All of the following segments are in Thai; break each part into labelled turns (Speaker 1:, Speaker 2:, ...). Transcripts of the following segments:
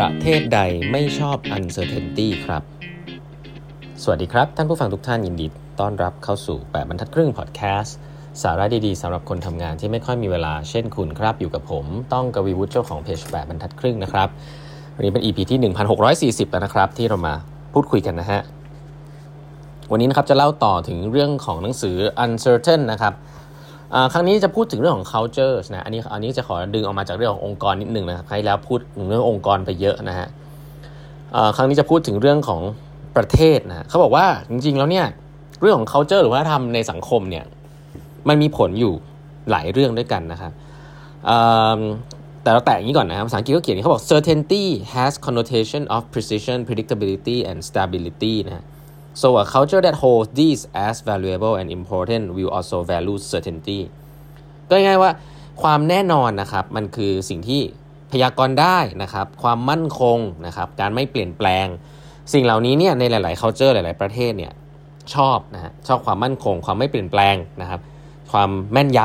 Speaker 1: ประเทศใดไม่ชอบ uncertainty ครับ สวัสดีครับ ท่านผู้ฟังทุกท่านยินดีต้อนรับเข้าสู่ 8 บรรทัดครึ่งพอดแคสต์สาระดีๆสำหรับคนทำงานที่ไม่ค่อยมีเวลาเช่นคุณครับอยู่กับผม ต้องกวีวุฒิเจ้าของเพจ 8 บรรทัดครึ่งนะครับ วันนี้เป็น EP ที่ 1640 แล้วนะครับ ที่เรามาพูดคุยกันนะฮะ วันนี้นะครับจะเล่าต่อถึงเรื่องของหนังสือ uncertain นะครับ ครั้งนี้จะพูดถึงเรื่องของ culture นะอันนี้อันนี้จะขอดึงออกมาจากเรื่องขององค์กรนิดหนึ่งนะครับใครแล้วพูดเรื่ององค์กรไปเยอะนะฮะครั้งนี้จะพูดถึงเรื่องของประเทศนะเขาบอกว่าจริงๆแล้วเนี่ยเรื่องของ culture หรือวัฒนธรรมในสังคมเนี่ยมันมีผลอยู่หลายเรื่องด้วยกันนะครับแต่เราแตะอย่างนี้ก่อนนะครับภาษาอังกฤษก็เขียนเขาบอก certainty has connotation of precision predictability and stability นะ So a culture that holds these as valuable and important will also value certainty ก็ง่ายว่าความแน่นอนนะครับมันคือสิ่งที่พยากรณ์ได้นะครับ ความมั่นคงนะครับ การไม่เปลี่ยนแปลง สิ่งเหล่านี้เนี่ยในหลาย ๆ culture หลาย ๆ ประเทศเนี่ยชอบนะฮะชอบความมั่นคง ความไม่เปลี่ยนแปลงนะครับ ความแม่นย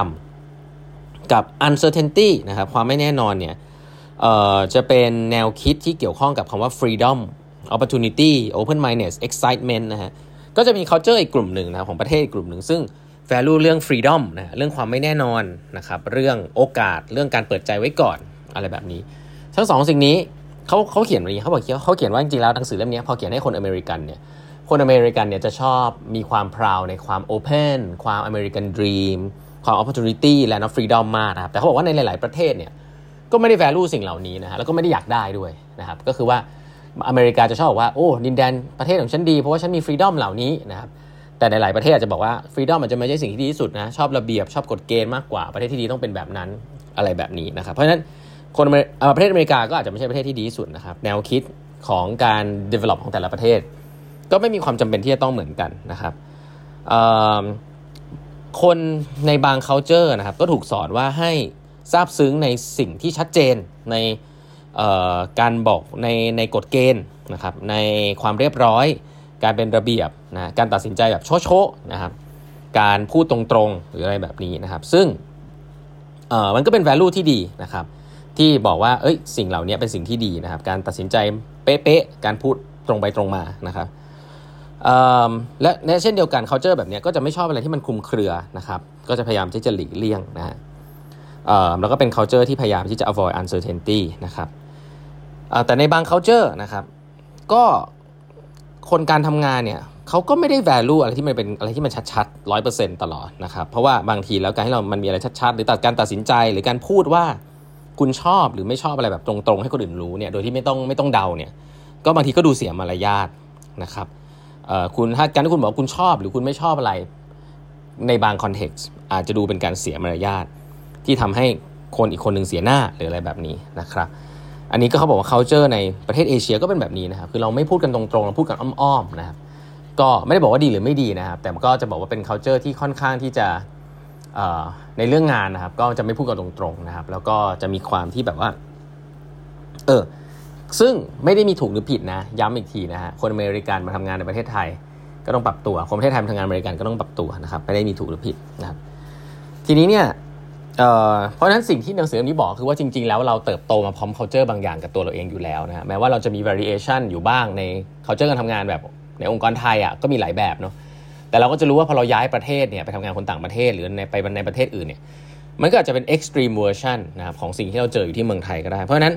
Speaker 1: ำกับ uncertainty นะครับ ความไม่แน่นอนเนี่ยจะเป็นแนวคิดที่เกี่ยวข้องกับคำว่า freedom opportunity open mindedness excitement นะฮะก็จะมี culture อีกกลุ่มหนึ่งนะของประเทศอีกกลุ่มหนึ่งซึ่ง value เรื่อง freedom นะเรื่องความไม่แน่นอนนะครับเรื่องโอกาสเรื่องการเปิดใจไว้ก่อนอะไรแบบนี้ ทั้งสองสิ่งนี้เขาเขาเขียนไว้เขาบอกเขาเขียนว่าจริงๆแล้วหนังสือเล่มนี้พอเขียนให้คนอเมริกันเนี่ยคนอเมริกันเนี่ยจะชอบมีความพราวในความ open ความ American dream ความ opportunity และ freedom มากนะครับแต่เขาบอกว่าในหลาย ๆประเทศเนี่ยก็ไม่ได้ value สิ่งเหล่านี้นะฮะแล้วก็ไม่ได้อยากได้ด้วยนะครับก็คือว่า อเมริกาจะชอบบอกว่าโอ้ดินแดนประเทศของฉันดีเพราะว่าฉันมีฟรีดอมเหล่านี้นะครับแต่ในหลายประเทศอาจจะบอกว่าฟรีดอมมันจะไม่ใช่สิ่งที่ดีที่สุดนะชอบระเบียบชอบกฎเกณฑ์มากกว่าประเทศที่ดีต้องเป็นแบบนั้นอะไรแบบนี้นะครับเพราะฉะนั้นคนประเทศอเมริกาก็อาจจะไม่ใช่ประเทศที่ดีที่สุดนะครับแนวคิดของการ develop ของแต่ละประเทศ ก็ไม่มีความจำเป็นที่จะต้องเหมือนกันนะครับคนในบาง culture นะครับก็ถูกสอนว่าให้ทราบซึ้งในสิ่งที่ชัดเจนใน การบอกในในกฎเกณฑ์นะครับในความเรียบร้อย การเป็นระเบียบนะการตัดสินใจแบบโชโๆนะครับการพูดตรงๆ หรืออะไรแบบนี้นะครับ ซึ่งมันก็เป็น value ที่ดีนะครับที่บอกว่าเอ้ยสิ่งเหล่านี้เป็นสิ่งที่ดีนะครับ การตัดสินใจเป๊ะๆการพูดตรงไปตรงมานะครับและในเช่นเดียวกัน culture แบบนี้ก็จะไม่ชอบอะไรที่มันคลุมเครือนะครับ ก็จะพยายามที่จะหลีกเลี่ยงนะฮะแล้วก็เป็น culture ที่พยายามที่จะ avoid uncertainty นะครับ แต่ในบาง culture นะครับ ก็คนการทำงานเนี่ยเขาก็ไม่ได้ value อะไรที่มันเป็นอะไรที่มันชัดๆร้อยเปอร์เซ็นต์ตลอดนะครับ เพราะว่าบางทีแล้วการให้เรามันมีอะไรชัดๆ หรือตัดการตัดสินใจหรือการพูดว่าคุณชอบหรือไม่ชอบอะไรแบบตรงๆ ให้คนอื่นรู้เนี่ยโดยที่ไม่ต้องไม่ต้องเดาเนี่ยก็บางทีก็ดูเสียมารยาทนะครับคุณถ้าการที่คุณบอกคุณชอบหรือคุณไม่ชอบอะไรในบางคอนเท็กซ์อาจจะดูเป็นการเสียมารยาทที่ทำให้คนอีกคนหนึ่งเสียหน้าหรืออะไรแบบนี้นะครับ อันนี้ก็เขาบอกว่า culture ในประเทศเอเชียก็เป็นแบบนี้นะครับ คือเราไม่พูดกันตรงๆ เราพูดกันอ้อมๆนะครับ ก็ไม่ได้บอกว่าดีหรือไม่ดีนะครับ แต่ก็จะบอกว่าเป็น culture ที่ค่อนข้างที่จะในเรื่องงานนะครับ ก็จะไม่พูดกันตรงๆนะครับ แล้วก็จะมีความที่แบบว่า เออ ซึ่งไม่ได้มีถูกหรือผิดนะ ย้ำอีกทีนะฮะ คนอเมริกันมาทำงานในประเทศไทย ก็ต้องปรับตัว คนประเทศไทยมาทำงานอเมริกันก็ต้องปรับตัวนะครับ ไม่ได้มีถูกหรือผิดนะครับ ทีนี้เนี่ย เพราะฉะนั้นสิ่งที่หนังสือนี้บอกคือว่าจริง ๆ แล้วเราเติบโตมาพร้อม culture บางอย่างกับตัวเราเองอยู่แล้วนะแม้ว่าเราจะมี variation อยู่บ้างใน culture การทำงานแบบในองค์กรไทยอะก็มีหลายแบบเนาะแต่เราก็จะรู้ว่าพอเราย้ายประเทศเนี่ยไปทำงานคนต่างประเทศหรือในไปในประเทศอื่นเนี่ยมันก็อาจจะเป็น extreme version นะครับของสิ่งที่เราเจออยู่ที่เมืองไทยก็ได้ เพราะฉะนั้น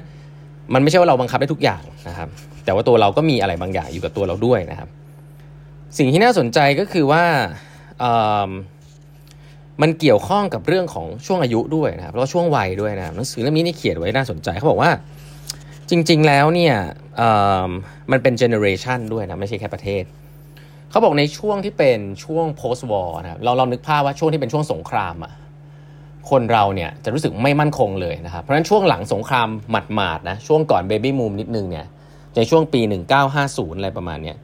Speaker 1: มันไม่ใช่ว่าเราบังคับได้ทุกอย่างนะครับแต่ว่าตัวเราก็มีอะไรบางอย่างอยู่กับตัวเราด้วยนะครับ สิ่งที่น่าสนใจก็คือว่า มันเกี่ยวข้องกับเรื่องของช่วงอายุด้วยนะครับแล้วช่วงวัยด้วยนะครับหนังสือเล่มนี้นี่เขียนไว้น่าสนใจเขาบอกว่า จริง ๆ แล้วเนี่ยมันเป็นเจเนอเรชันด้วยนะไม่ใช่แค่ประเทศเขาบอกในช่วงที่เป็นช่วง post war นะเราเรานึกภาพว่าช่วงที่เป็นช่วงสงครามอะคนเราเนี่ยจะรู้สึกไม่มั่นคงเลยนะครับ เพราะฉะนั้นช่วงหลังสงครามหมาดๆนะช่วงก่อนเบบี้มูมนิดนึงเนี่ยในช่วงปี 1950 อะไรประมาณเนี้ย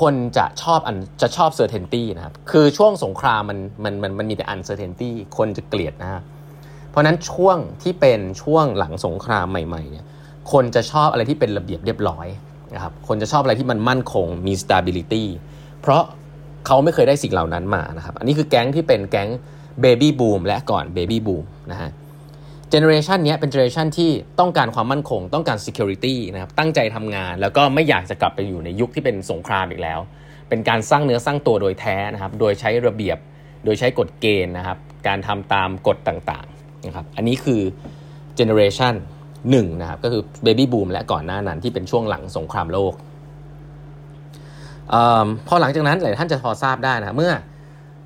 Speaker 1: คนจะชอบอันจะชอบ certainty นะครับ คือช่วงสงครามมันมันมันมันมีแต่ uncertainty คนจะเกลียดนะฮะเพราะนั้นช่วงที่เป็นช่วงหลังสงครามใหม่ๆเนี่ยคนจะชอบอะไรที่เป็นระเบียบเรียบร้อยนะครับคนจะชอบอะไรที่มันมั่นคงมี stability เพราะเขาไม่เคยได้สิ่งเหล่านั้นมานะครับ อันนี้คือแก๊งที่เป็นแก๊ง baby boom และก่อน baby boom นะฮะ เจเนอเรชันนี้เป็นเจเนอเรชันที่ต้องการความมั่นคง ต้องการ security นะครับตั้งใจทำงาน แล้วก็ไม่อยากจะกลับไปอยู่ในยุคที่เป็นสงครามอีกแล้ว เป็นการสร้างเนื้อสร้างตัวโดยแท้นะครับโดยใช้ระเบียบ โดยใช้กฎเกณฑ์นะครับการทำตามกฎต่างๆนะครับอันนี้คือเจเนอเรชันหนึ่งนะครับก็คือ baby boom และก่อนหน้านั้นที่เป็นช่วงหลังสงครามโลกอพอหลังจากนั้นหลายท่านจะพอทราบได้นะเมื่อ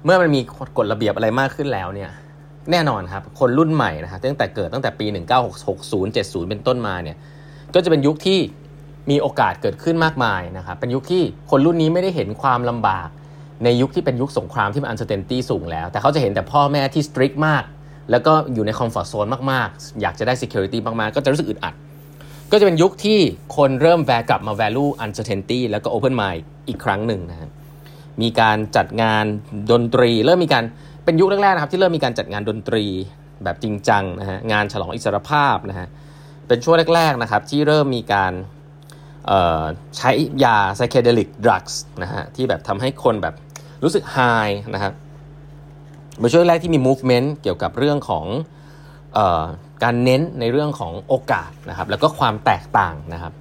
Speaker 1: เมื่อมันมีกฎระเบียบอะไรมากขึ้นแล้วเนี่ย แน่นอนครับ คนรุ่นใหม่นะครับตั้งแต่เกิดตั้งแต่ปี 1960 70 เป็นต้นมาเนี่ยก็จะเป็นยุคที่มีโอกาสเกิดขึ้นมากมายนะครับเป็นยุคที่คนรุ่นนี้ไม่ได้เห็นความลำบากในยุคที่เป็นยุคสงครามที่มัน uncertainty สูงแล้ว แต่เขาจะเห็นแต่พ่อแม่ที่ strict มาก แล้วก็อยู่ใน comfort zone มากๆ อยากจะได้ security มากๆ ก็จะรู้สึกอึดอัด ก็จะเป็นยุคที่คนเริ่มแวกลับมา value uncertainty แล้วก็ open mind อีกครั้งหนึ่งนะฮะมีการจัดงานดนตรี เริ่มมีการ เป็นยุคแรกๆนะครับที่เริ่มมีการจัดงานดนตรีแบบจริงจังนะฮะงานฉลองอิสรภาพนะฮะเป็นช่วงแรกๆนะครับที่เริ่มมีการใช้ยา psychedelic drugs นะฮะที่แบบทำให้คนแบบรู้สึกไฮนะครับเป็นช่วงแรกที่มี movement เกี่ยวกับเรื่องของออการเน้นในเรื่องของโอกาสนะครับแล้วก็ความแตกต่างนะครับ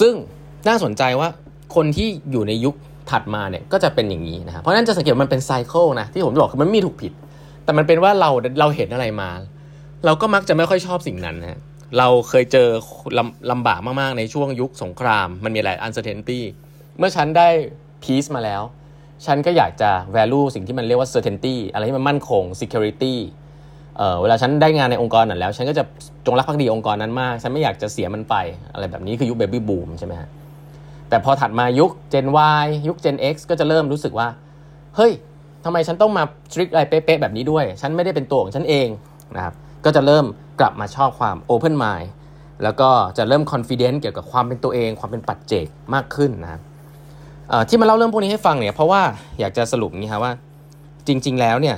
Speaker 1: ซึ่งน่าสนใจว่าคนที่อยู่ในยุค ถัดมาเนี่ยก็จะเป็นอย่างนี้นะครับเพราะนั้นจะสังเกตมันเป็นไซเคิลนะที่ผมบอกคือมันมีถูกผิด แต่มันเป็นว่าเราเราเห็นอะไรมา เราก็มักจะไม่ค่อยชอบสิ่งนั้นนะเราเคยเจอลำลำบากมากๆในช่วงยุคสงคราม มันมีหลายอะไร uncertainty เมื่อฉันได้ peace มาแล้ว ฉันก็อยากจะ value สิ่งที่มันเรียกว่า certainty อะไรที่มันมั่นคง security เออเวลาฉันได้งานในองค์กรนั้นแล้ว ฉันก็จะจงรักภักดีองค์กรนั้นมาก ฉันไม่อยากจะเสียมันไป อะไรแบบนี้คือยุค baby boom ใช่ไหมฮะ แต่พอถัดมายุค Gen Y ยุค Gen X ก็จะเริ่มรู้สึกว่า เฮ้ยทำไมฉันต้องมา strict อะไรเป๊ะๆแบบนี้ด้วย ฉันไม่ได้เป็นตัวของฉันเองนะครับก็จะเริ่มกลับมาชอบความ open mind แล้วก็จะเริ่ม confident เกี่ยวกับความเป็นตัวเอง ความเป็นปัจเจกมากขึ้นนะครับที่มาเล่าเรื่องพวกนี้ให้ฟังเนี่ยเพราะว่าอยากจะสรุปนี้ครับว่าจริง ๆ แล้วเนี่ย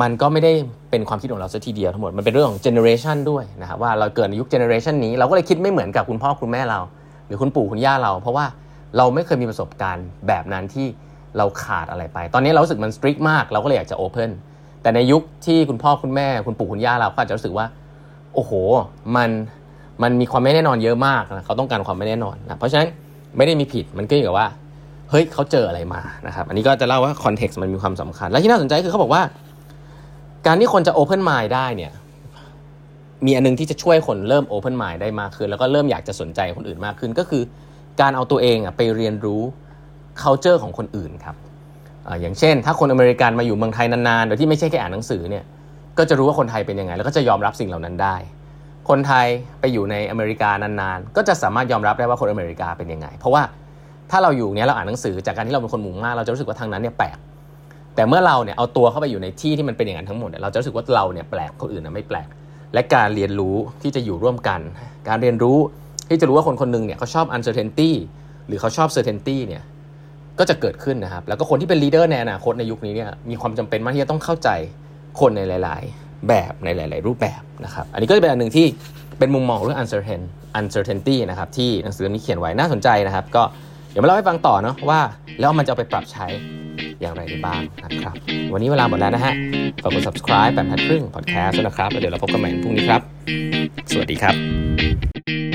Speaker 1: มันก็ไม่ได้เป็นความคิดของเราซะทีเดียวทั้งหมด มันเป็นเรื่องของเจเนอเรชันด้วยนะครับว่าเราเกิดในยุคเจเนอเรชันนี้เราก็เลยคิดไม่เหมือนกับคุณพ่อคุณแม่เรา หรือคุณปู่คุณย่าเรา เพราะว่าเราไม่เคยมีประสบการณ์แบบนั้นที่เราขาดอะไรไป ตอนนี้เรารู้สึกมัน strict มาก เราก็เลยอยากจะ open แต่ในยุคที่คุณพ่อคุณแม่คุณปู่คุณย่าเราก็อาจจะรู้สึกว่า โอ้โห มันมันมีความไม่แน่นอนเยอะมากนะเขาต้องการความไม่แน่นอนนะเพราะฉะนั้นไม่ได้มีผิดมันก็อยู่กับว่าเฮ้ยเขาเจออะไรมานะครับอันนี้ก็จะเล่าว่าคอนเท็กซ์มันมีความสำคัญ และที่น่าสนใจคือเขาบอกว่า การที่คนจะโอเพนไมล์ได้เนี่ย มีอันนึงที่จะช่วยคนเริ่มโอเพนไมล์ได้มากขึ้น แล้วก็เริ่มอยากจะสนใจคนอื่นมากขึ้น ก็คือการเอาตัวเองอะไปเรียนรู้ culture ของคนอื่นครับออย่างเช่น ถ้าคนอเมริกันมาอยู่เมืองไทยนานๆ โดยที่ไม่ใช่แค่อ่านหนังสือเนี่ยก็จะรู้ว่าคนไทยเป็นยังไง แล้วก็จะยอมรับสิ่งเหล่านั้นได้ คนไทยไปอยู่ในอเมริกานานๆ ก็จะสามารถยอมรับได้ว่าคนอเมริกาเป็นยังไง เพราะว่าถ้าเราอยู่เนี้ยเราอ่านหนังสือจากการที่เราเป็นคนหมู่มาก เราจะรู้สึกว่าทางนั้นเนี่ยแปลก แต่เมื่อเราเนี่ยเอาตัวเข้าไปอยู่ในที่ที่มันเป็นอย่างนั้นทั้งหมดเราจะรู้สึกว่าเราเนี่ยแปลกคนอื่นนะไม่แปลก และการเรียนรู้ที่จะอยู่ร่วมกัน การเรียนรู้ที่จะรู้ว่าคนคนหนึ่งเนี่ยเขาชอบ uncertainty หรือเขาชอบ certainty เนี่ยก็จะเกิดขึ้นนะครับ แล้วก็คนที่เป็น leader ในอนาคตในยุคนี้เนี่ยมีความจำเป็นมากที่จะต้องเข้าใจคนในหลาย ๆ แบบในหลาย ๆ รูปแบบนะครับ อันนี้ก็จะเป็นอันหนึ่งที่เป็นมุมมองเรื่อง uncertain uncertainty นะครับที่หนังสือนี้เขียนไว้น่าสนใจนะครับ ก็เดี๋ยวมาเล่าให้ฟังต่อเนาะว่าแล้วมันจะไปปรับใช้ อย่างไรได้บ้างนะครับ วันนี้เวลาหมดแล้วนะฮะฝากกด subscribe แบบทัดครึ่ง podcast นะครับแล้วเดี๋ยวเราพบกันใหม่พรุ่งนี้ครับ สวัสดีครับ